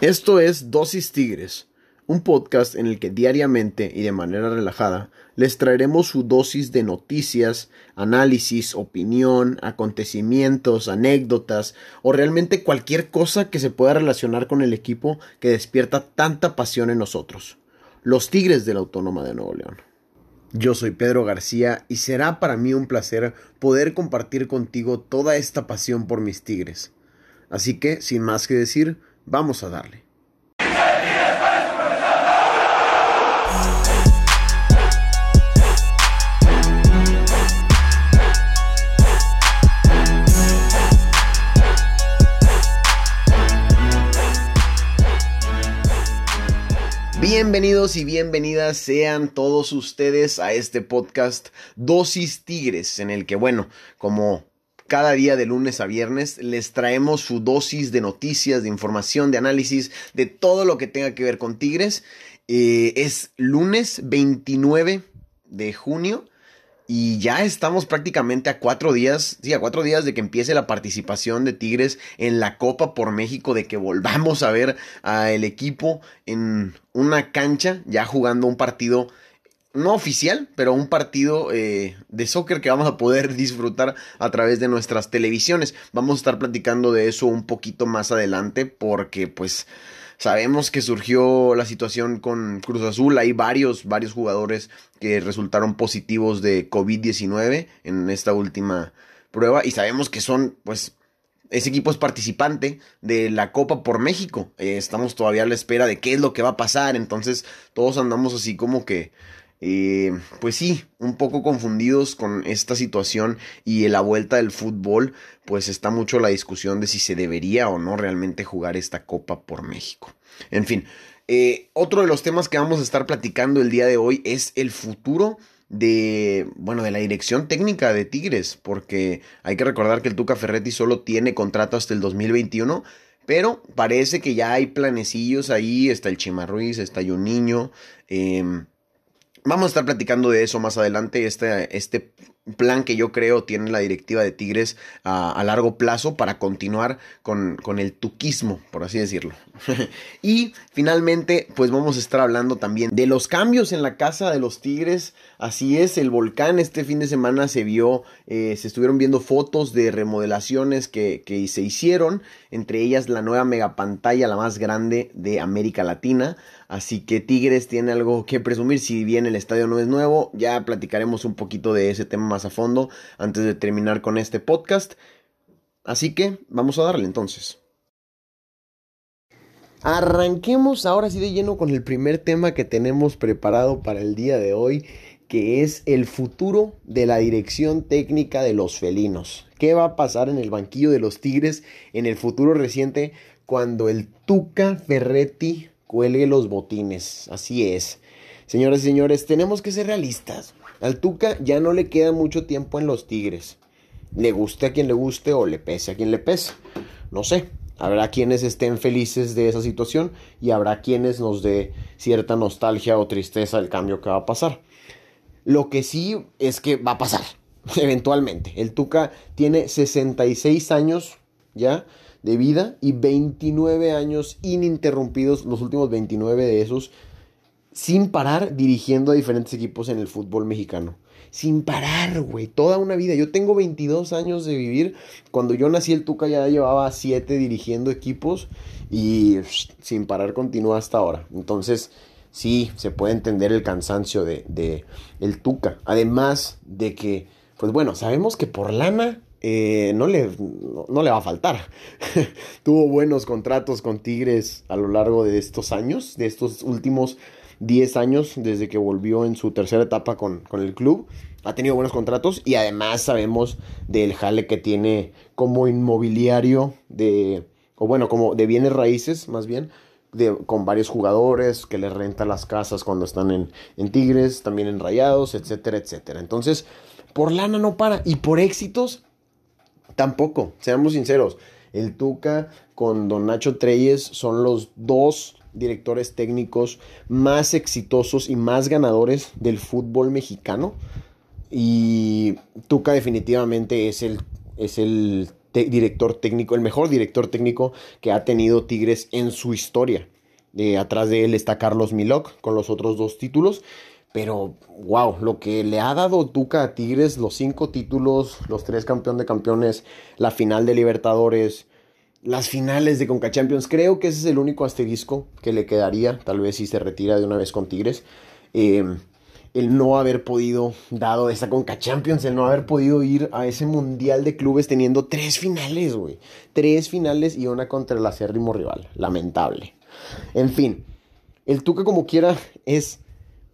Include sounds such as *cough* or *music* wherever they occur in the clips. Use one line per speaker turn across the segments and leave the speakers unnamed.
Esto es Dosis Tigres, un podcast en el que diariamente y de manera relajada les traeremos su dosis de noticias, análisis, opinión, acontecimientos, anécdotas o realmente cualquier cosa que se pueda relacionar con el equipo que despierta tanta pasión en nosotros, los Tigres de la Autónoma de Nuevo León. Yo soy Pedro García y será para mí un placer poder compartir contigo toda esta pasión por mis Tigres. Así que, sin más que decir, Vamos a darle. Bienvenidos y bienvenidas sean todos ustedes a este podcast Dosis Tigres, en el que, bueno, como cada día de lunes a viernes les traemos su dosis de noticias, de información, de análisis, de todo lo que tenga que ver con Tigres. Eh, es lunes 29 de junio. Y ya estamos prácticamente a cuatro días, sí, a cuatro días de que empiece la participación de Tigres en la Copa por México, de que volvamos a ver al equipo en una cancha, ya jugando un partido no oficial, pero un partido eh, de soccer que vamos a poder *laughs* disfrutar a través de nuestras televisiones. Vamos a estar platicando de eso un poquito más adelante porque pues sabemos que surgió la situación con Cruz Azul. Hay varios, varios jugadores que resultaron positivos de COVID-19 en esta última prueba y sabemos que son pues ese equipo es participante de la Copa por México. Eh, estamos todavía a la espera de qué es lo que va a pasar. Entonces todos andamos así como que eh, pues sí, un poco confundidos con esta situación y la vuelta del fútbol, pues está mucho la discusión de si se debería o no realmente jugar esta Copa por México. En fin, eh, otro de los temas que vamos a estar platicando el día de hoy es el futuro de, bueno, de la dirección técnica de Tigres, porque hay que recordar que el Tuca Ferretti solo tiene contrato hasta el 2021, pero parece que ya hay planecillos ahí, está el Chima Ruiz, está Juninho, eh, Vamos a estar platicando de eso más adelante. Este, este plan que yo creo tiene la directiva de Tigres a, largo plazo para continuar con, con, el tuquismo, por así decirlo. *laughs* y finalmente, pues vamos a estar hablando también de los cambios en la casa de los Tigres. Así es, el volcán este fin de semana se vio, eh, se estuvieron viendo fotos de remodelaciones que, que se hicieron, entre ellas la nueva megapantalla, la más grande de América Latina. Así que Tigres tiene algo que presumir, si bien el estadio no es nuevo, ya platicaremos un poquito de ese tema más a fondo antes de terminar con este podcast. Así que vamos a darle entonces. Arranquemos ahora sí de lleno con el primer tema que tenemos preparado para el día de hoy, que es el futuro de la dirección técnica de los felinos. ¿Qué va a pasar en el banquillo de los Tigres en el futuro reciente cuando el Tuca Ferretti cuelgue los botines? Así es. Señoras y señores, tenemos que ser realistas. Al Tuca ya no le queda mucho tiempo en los Tigres. Le guste a quien le guste o le pese a quien le pese. No sé. Habrá quienes estén felices de esa situación y habrá quienes nos dé cierta nostalgia o tristeza del cambio que va a pasar. Lo que sí es que va a pasar, *laughs* eventualmente. El Tuca tiene 66 años ya de vida y 29 años ininterrumpidos, los últimos 29 de esos sin parar dirigiendo a diferentes equipos en el fútbol mexicano. Sin parar, güey, toda una vida. Yo tengo 22 años de vivir. Cuando yo nací el Tuca ya llevaba 7 dirigiendo equipos y sin parar continúa hasta ahora. Entonces, sí, se puede entender el cansancio de, el Tuca. Además de que, pues bueno, sabemos que por lana eh, no, le, no, le va a faltar. *laughs* Tuvo buenos contratos con Tigres a lo largo de estos años, de estos últimos 10 años desde que volvió en su tercera etapa con, el club. Ha tenido buenos contratos y además sabemos del jale que tiene como inmobiliario de, o bueno, como de bienes raíces más bien, de, con varios jugadores que le renta las casas cuando están en, en Tigres, también en Rayados, etcétera, etcétera. Entonces, por lana no para y por éxitos tampoco, seamos sinceros. El Tuca con Don Nacho Treyes son los dos directores técnicos más exitosos y más ganadores del fútbol mexicano. Y Tuca definitivamente es el, es el director técnico, el mejor director técnico que ha tenido Tigres en su historia. atrás de él está Carlos Milok con los otros dos títulos. Pero, wow, lo que le ha dado Tuca a Tigres, los cinco títulos, los tres campeón de campeones, la final de Libertadores, las finales de Conca Champions, creo que ese es el único asterisco que le quedaría, tal vez si se retira de una vez con Tigres. Eh, el no haber podido, dado esa Conca Champions, el no haber podido ir a ese Mundial de Clubes teniendo tres finales, güey. Tres finales y una contra el acérrimo rival. Lamentable. En fin, el Tuca como quiera es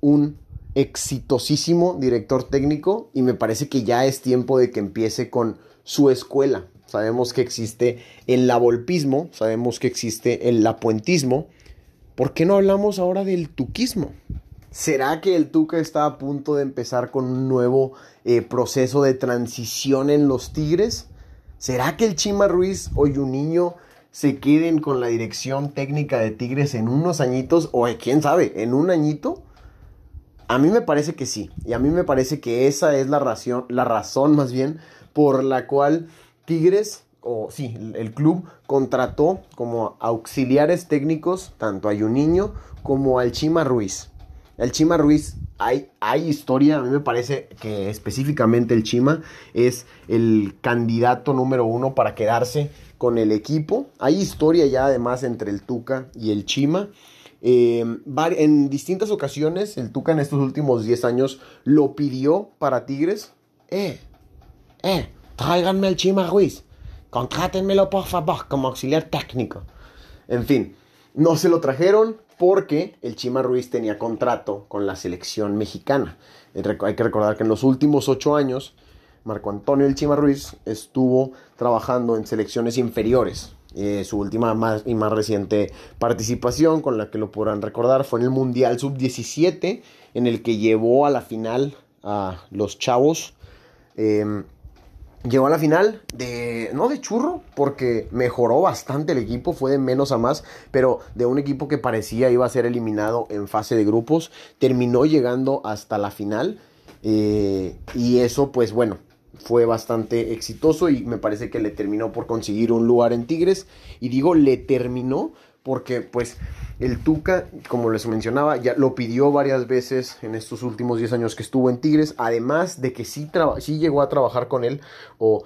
un exitosísimo director técnico y me parece que ya es tiempo de que empiece con su escuela. Sabemos que existe el lavolpismo, sabemos que existe el lapuentismo. ¿Por qué no hablamos ahora del tuquismo? ¿Será que el Tuca está a punto de empezar con un nuevo eh, proceso de transición en los Tigres? ¿Será que el Chima Ruiz o Juninho se queden con la dirección técnica de Tigres en unos añitos o quién sabe, en un añito? A mí me parece que sí, y a mí me parece que esa es la razón, la razón más bien por la cual Tigres, o sí, el club contrató como auxiliares técnicos tanto a Juninho como al Chima Ruiz. El Chima Ruiz, hay, hay historia, a mí me parece que específicamente el Chima es el candidato número uno para quedarse con el equipo. Hay historia ya además entre el Tuca y el Chima. Eh, en distintas ocasiones, el Tuca en estos últimos 10 años lo pidió para Tigres. Eh, eh, tráiganme al Chima Ruiz. Contrátenmelo por favor como auxiliar técnico. En fin, no se lo trajeron porque el Chima Ruiz tenía contrato con la selección mexicana. Hay que recordar que en los últimos ocho años, Marco Antonio El Chima Ruiz estuvo trabajando en selecciones inferiores. Eh, su última más y más reciente participación, con la que lo podrán recordar, fue en el Mundial Sub-17, en el que llevó a la final a los chavos. Eh, Llegó a la final de, no de churro, porque mejoró bastante el equipo, fue de menos a más, pero de un equipo que parecía iba a ser eliminado en fase de grupos, terminó llegando hasta la final eh, y eso pues bueno, fue bastante exitoso y me parece que le terminó por conseguir un lugar en Tigres y digo le terminó porque pues el Tuca, como les mencionaba, ya lo pidió varias veces en estos últimos 10 años que estuvo en Tigres, además de que sí, sí llegó a trabajar con él, o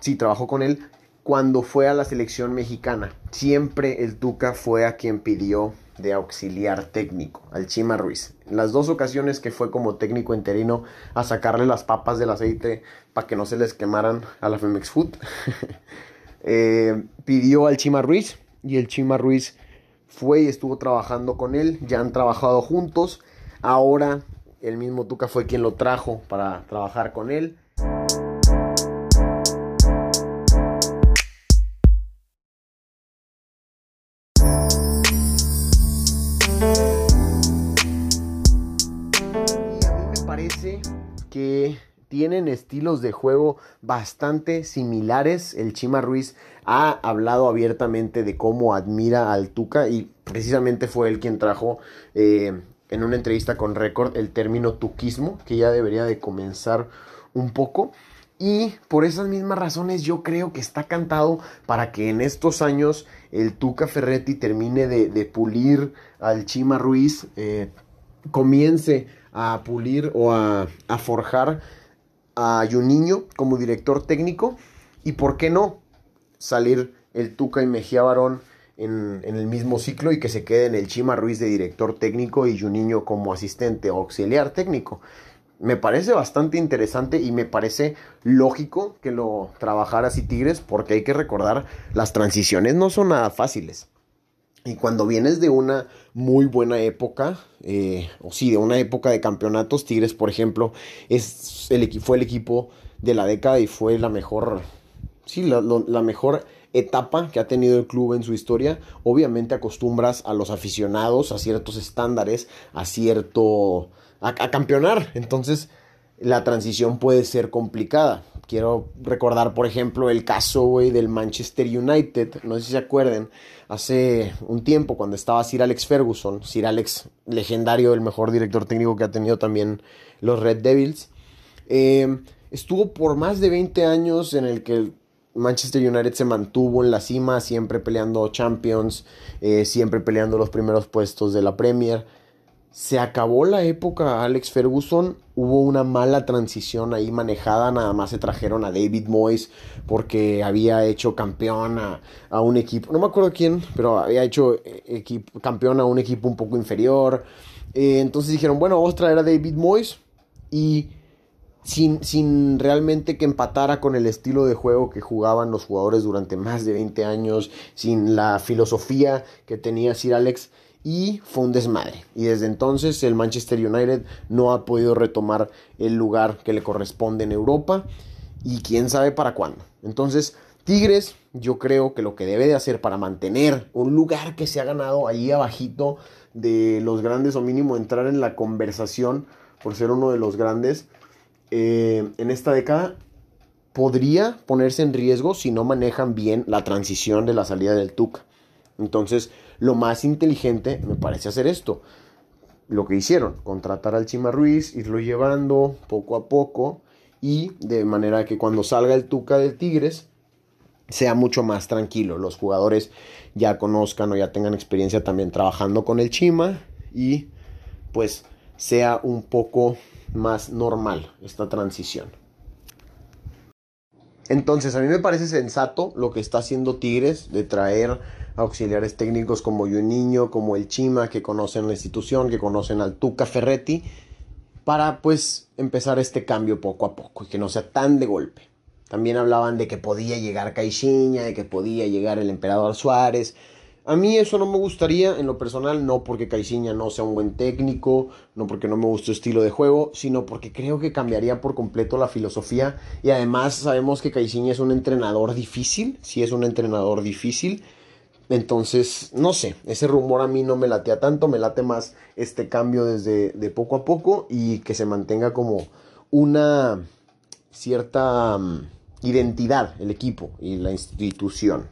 sí trabajó con él cuando fue a la selección mexicana. Siempre el Tuca fue a quien pidió de auxiliar técnico, al Chima Ruiz. Las dos ocasiones que fue como técnico interino a sacarle las papas del aceite para que no se les quemaran a la Femex Food, *laughs* eh, pidió al Chima Ruiz y el Chima Ruiz fue y estuvo trabajando con él, ya han trabajado juntos, ahora el mismo Tuca fue quien lo trajo para trabajar con él. Tienen estilos de juego bastante similares. El Chima Ruiz ha hablado abiertamente de cómo admira al Tuca y precisamente fue él quien trajo eh, en una entrevista con Record el término tuquismo, que ya debería de comenzar un poco. Y por esas mismas razones yo creo que está cantado para que en estos años el Tuca Ferretti termine de, pulir al Chima Ruiz, eh, comience a pulir o a, a forjar a Juninho como director técnico y por qué no salir el Tuca y Mejía Barón en, el mismo ciclo y que se quede en el Chima Ruiz de director técnico y Juninho como asistente o auxiliar técnico. Me parece bastante interesante y me parece lógico que lo trabajara así Tigres porque hay que recordar las transiciones no son nada fáciles. Y cuando vienes de una muy buena época, eh, o sí, de una época de campeonatos, Tigres, por ejemplo, es el, fue el equipo de la década y fue la mejor, sí, la, mejor etapa que ha tenido el club en su historia. Obviamente acostumbras a los aficionados a ciertos estándares, a cierto... a, a campeonar. Entonces, la transición puede ser complicada. Quiero recordar, por ejemplo, el caso, del Manchester United. No sé si se acuerden, hace un tiempo cuando estaba Sir Alex Ferguson, Sir Alex, legendario, el mejor director técnico que ha tenido también los Red Devils. Eh, estuvo por más de 20 años en el que Manchester United se mantuvo en la cima, siempre peleando Champions, eh, siempre peleando los primeros puestos de la Premier. Se acabó la época Alex Ferguson, hubo una mala transición ahí manejada, nada más se trajeron a David Moyes porque había hecho campeón a, un equipo, no me acuerdo quién, pero había hecho equipo, campeón a un equipo un poco inferior. Eh, entonces dijeron, bueno, vamos a traer a David Moyes y sin, sin, realmente que empatara con el estilo de juego que jugaban los jugadores durante más de 20 años, sin la filosofía que tenía Sir Alex y fue un desmadre. Y desde entonces el Manchester United no ha podido retomar el lugar que le corresponde en Europa y quién sabe para cuándo. Entonces, Tigres, yo creo que lo que debe de hacer para mantener un lugar que se ha ganado ahí abajito de los grandes o mínimo entrar en la conversación por ser uno de los grandes eh, en esta década podría ponerse en riesgo si no manejan bien la transición de la salida del Tuca. Entonces, lo más inteligente me parece hacer esto. Lo que hicieron, contratar al Chima Ruiz, irlo llevando poco a poco y de manera que cuando salga el Tuca de Tigres sea mucho más tranquilo. Los jugadores ya conozcan o ya tengan experiencia también trabajando con el Chima y pues sea un poco más normal esta transición. Entonces, a mí me parece sensato lo que está haciendo Tigres de traer auxiliares técnicos como Niño, como el Chima, que conocen la institución, que conocen al Tuca Ferretti, para pues empezar este cambio poco a poco y que no sea tan de golpe. También hablaban de que podía llegar Caixinha, de que podía llegar el emperador Suárez, a mí eso no me gustaría, en lo personal, no porque Caixinha no sea un buen técnico, no porque no me guste su estilo de juego, sino porque creo que cambiaría por completo la filosofía. Y además sabemos que Caixinha es un entrenador difícil, sí es un entrenador difícil. Entonces, no sé, ese rumor a mí no me latea tanto, me late más este cambio desde de poco a poco y que se mantenga como una cierta mm, identidad el equipo y la institución.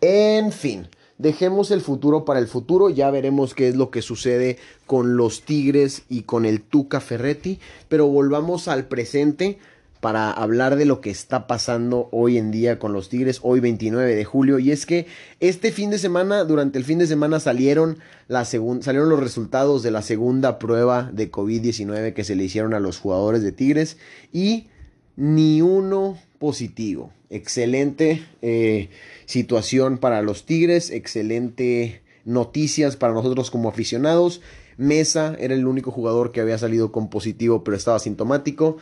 En fin, dejemos el futuro para el futuro, ya veremos qué es lo que sucede con los Tigres y con el Tuca Ferretti, pero volvamos al presente para hablar de lo que está pasando hoy en día con los Tigres, hoy 29 de julio. Y es que este fin de semana, durante el fin de semana salieron, la salieron los resultados de la segunda prueba de COVID-19 que se le hicieron a los jugadores de Tigres y ni uno positivo. Excelente eh, situación para los Tigres, excelente noticias para nosotros como aficionados. Mesa era el único jugador que había salido con positivo pero estaba sintomático.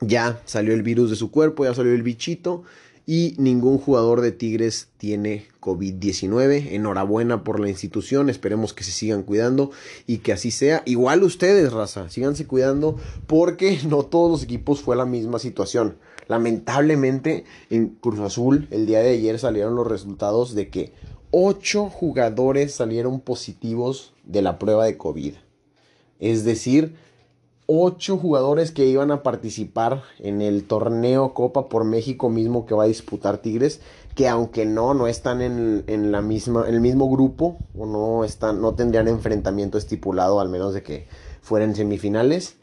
Ya salió el virus de su cuerpo, ya salió el bichito y ningún jugador de Tigres tiene COVID-19. Enhorabuena por la institución, esperemos que se sigan cuidando y que así sea. Igual ustedes, raza, síganse cuidando porque no todos los equipos fue la misma situación. Lamentablemente en Cruz Azul el día de ayer salieron los resultados de que 8 jugadores salieron positivos de la prueba de COVID. Es decir, ocho jugadores que iban a participar en el torneo Copa por México mismo que va a disputar Tigres, que aunque no, no están en, la misma, en el mismo grupo, o no están, no tendrían enfrentamiento estipulado, al menos de que fueran semifinales.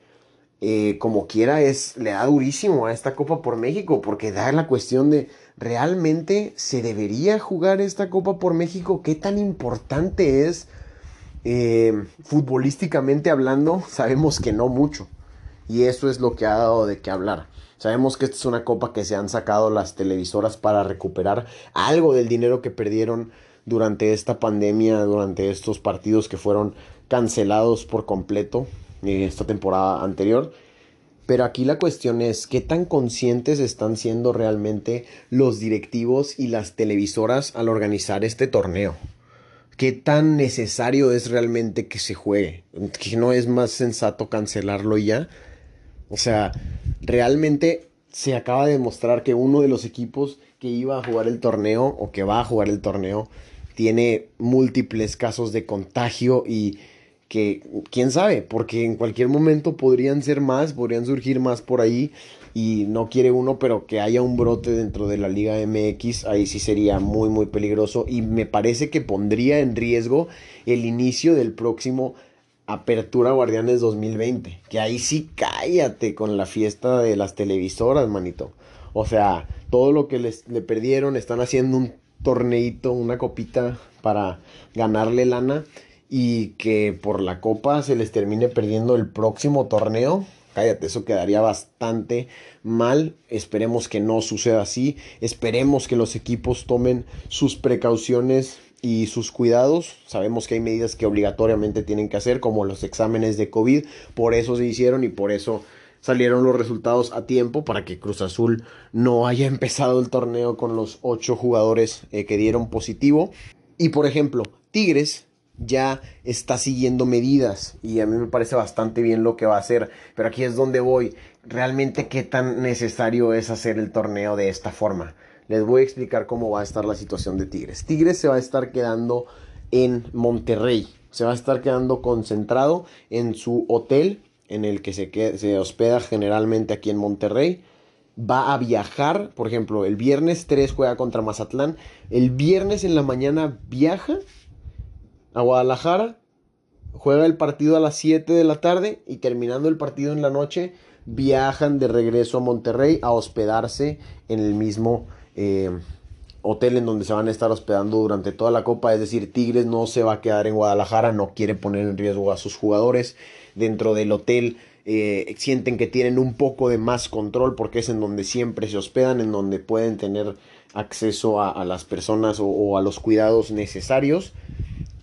Eh, como quiera, es, le da durísimo a esta Copa por México, porque da la cuestión de, ¿realmente se debería jugar esta Copa por México? ¿Qué tan importante es? Eh, futbolísticamente hablando, sabemos que no mucho. Y eso es lo que ha dado de qué hablar. Sabemos que esta es una copa que se han sacado las televisoras para recuperar algo del dinero que perdieron durante esta pandemia, durante estos partidos que fueron cancelados por completo en esta temporada anterior. Pero aquí la cuestión es qué tan conscientes están siendo realmente los directivos y las televisoras al organizar este torneo qué tan necesario es realmente que se juegue. Que no es más sensato cancelarlo ya. O sea, realmente se acaba de demostrar que uno de los equipos que iba a jugar el torneo o que va a jugar el torneo tiene múltiples casos de contagio y que quién sabe, porque en cualquier momento podrían ser más, podrían surgir más por ahí y no quiere uno, pero que haya un brote dentro de la Liga MX, ahí sí sería muy, muy peligroso y me parece que pondría en riesgo el inicio del próximo Apertura Guardianes 2020, que ahí sí cállate con la fiesta de las televisoras, manito. O sea, todo lo que les, le perdieron, están haciendo un torneito, una copita para ganarle lana y que por la copa se les termine perdiendo el próximo torneo. Cállate, eso quedaría bastante mal. Esperemos que no suceda así. Esperemos que los equipos tomen sus precauciones y sus cuidados. Sabemos que hay medidas que obligatoriamente tienen que hacer, como los exámenes de COVID. Por eso se hicieron y por eso salieron los resultados a tiempo para que Cruz Azul no haya *laughs* empezado el torneo con los ocho jugadores eh, que dieron positivo. Y por ejemplo, Tigres ya está siguiendo medidas y a mí me parece bastante bien lo que va a hacer. Pero aquí es donde voy. Realmente qué tan necesario es hacer el torneo de esta forma. Les voy a explicar cómo va a estar la situación de Tigres. Tigres se va a estar quedando en Monterrey. Se va a estar quedando concentrado en su hotel en el que se, se hospeda generalmente aquí en Monterrey. Va a viajar, por ejemplo, el viernes 3 juega contra Mazatlán. El viernes en la mañana viaja a Guadalajara, juega el partido a las 7 de la tarde y terminando el partido en la noche viajan de regreso a Monterrey a hospedarse en el mismo eh, hotel en donde se van a estar hospedando durante toda la copa. Es decir, Tigres no se va a quedar en Guadalajara, no quiere poner en riesgo a sus jugadores dentro del hotel. Eh, sienten que tienen un poco de más control porque es en donde siempre se hospedan, en donde pueden tener acceso a, las personas o, a los cuidados necesarios.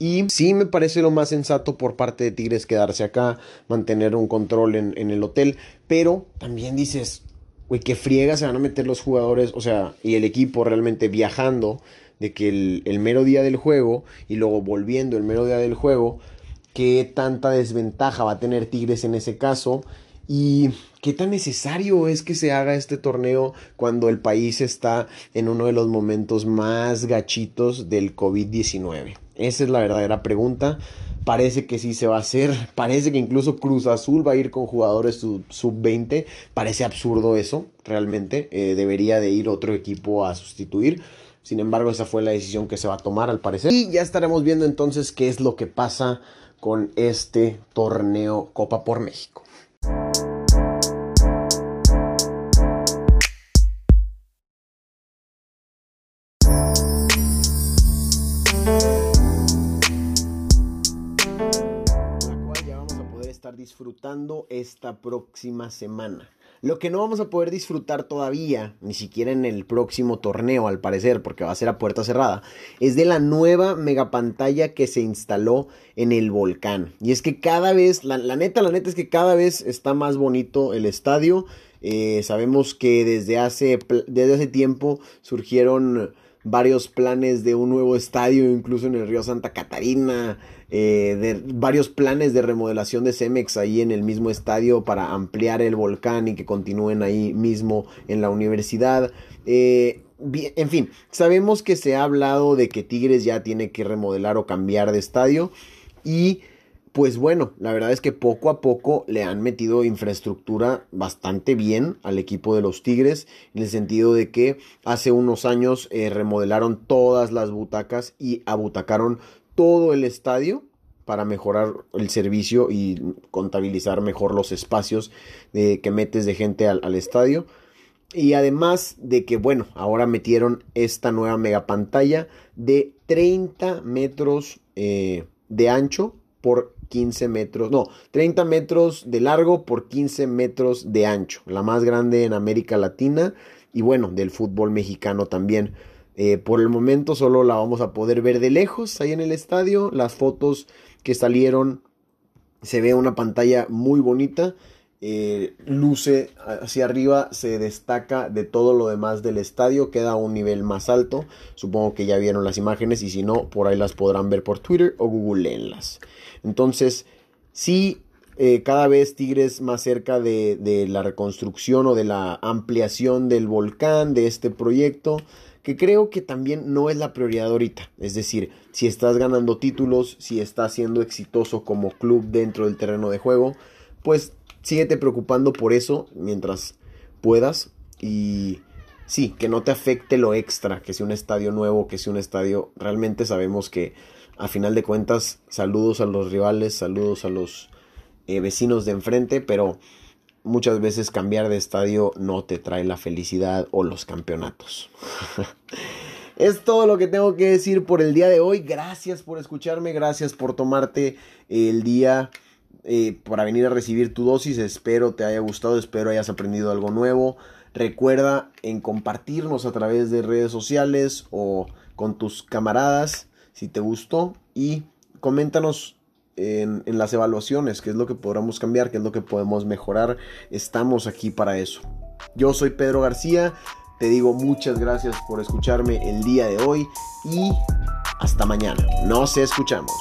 Y sí me parece lo más sensato por parte de Tigres quedarse acá, mantener un control en, el hotel, pero también dices, güey, qué friega se van a meter los jugadores, o sea, y el equipo realmente viajando, de que el, el mero día del juego y luego volviendo el mero día del juego, qué tanta desventaja va a tener Tigres en ese caso y qué tan necesario es que se haga este torneo cuando el país está en uno de los momentos más gachitos del COVID-19. Esa es la verdadera pregunta. Parece que sí se va a hacer. Parece que incluso Cruz Azul va a ir con jugadores sub-20. Parece absurdo eso, realmente. Eh, debería de ir otro equipo a sustituir. Sin embargo, esa fue la decisión que se va a tomar al parecer. Y ya estaremos viendo entonces qué es lo que pasa con este torneo Copa por México. Disfrutando esta próxima semana. Lo que no vamos a poder disfrutar todavía, ni siquiera en el próximo torneo al parecer, porque va a ser a puerta cerrada, es de la nueva megapantalla que se instaló en el volcán. Y es que cada vez, la, neta, la neta es que cada vez está más bonito el estadio. Eh, sabemos que desde hace, desde hace tiempo surgieron varios planes de un nuevo estadio, incluso en el río Santa Catarina, eh, de varios planes de remodelación de Cemex ahí en el mismo estadio para ampliar el volcán y que continúen ahí mismo en la universidad. Eh, en fin, sabemos que se ha hablado de que Tigres ya tiene que remodelar o cambiar de estadio y pues bueno, la verdad es que poco a poco le han metido infraestructura bastante bien al equipo de los Tigres, en el sentido de que hace unos años eh, remodelaron todas las butacas y abutacaron todo el estadio para mejorar el servicio y contabilizar mejor los espacios que metes de gente al, estadio. Y además de que, bueno, ahora metieron esta nueva mega pantalla de 30 metros eh, de ancho por 15 metros, no, 30 metros de largo por 15 metros de ancho, la más grande en América Latina y bueno, del fútbol mexicano también. Eh, por el momento solo la vamos a poder ver de lejos ahí en el estadio. Las fotos que salieron se ve una pantalla muy bonita. Eh, luce hacia arriba, se destaca de todo lo demás del estadio, queda a un nivel más alto. Supongo que ya vieron las imágenes y si no, por ahí las podrán ver por Twitter o googleenlas. Entonces, sí, eh, cada vez Tigres más cerca de, de la reconstrucción o de la ampliación del volcán, de este proyecto que creo que también no es la prioridad ahorita. Es decir, si estás ganando títulos, si estás siendo exitoso como club dentro del terreno de juego, pues síguete preocupando por eso mientras puedas y sí, que no te afecte lo extra, que sea un estadio nuevo, que sea un estadio, realmente sabemos que a final de cuentas, saludos a los rivales, saludos a los eh, vecinos de enfrente, pero muchas veces cambiar de estadio no te trae la felicidad o los campeonatos. *laughs* es todo lo que tengo que decir por el día de hoy. Gracias por escucharme, gracias por tomarte el día eh, para venir a recibir tu dosis. Espero te haya gustado, espero hayas aprendido algo nuevo. Recuerda en compartirnos a través de redes sociales o con tus camaradas si te gustó y coméntanos en, las evaluaciones, qué es lo que podamos cambiar, qué es lo que podemos mejorar. Estamos aquí para eso. Yo soy Pedro García, te digo muchas gracias por escucharme el día de hoy y hasta mañana. Nos escuchamos.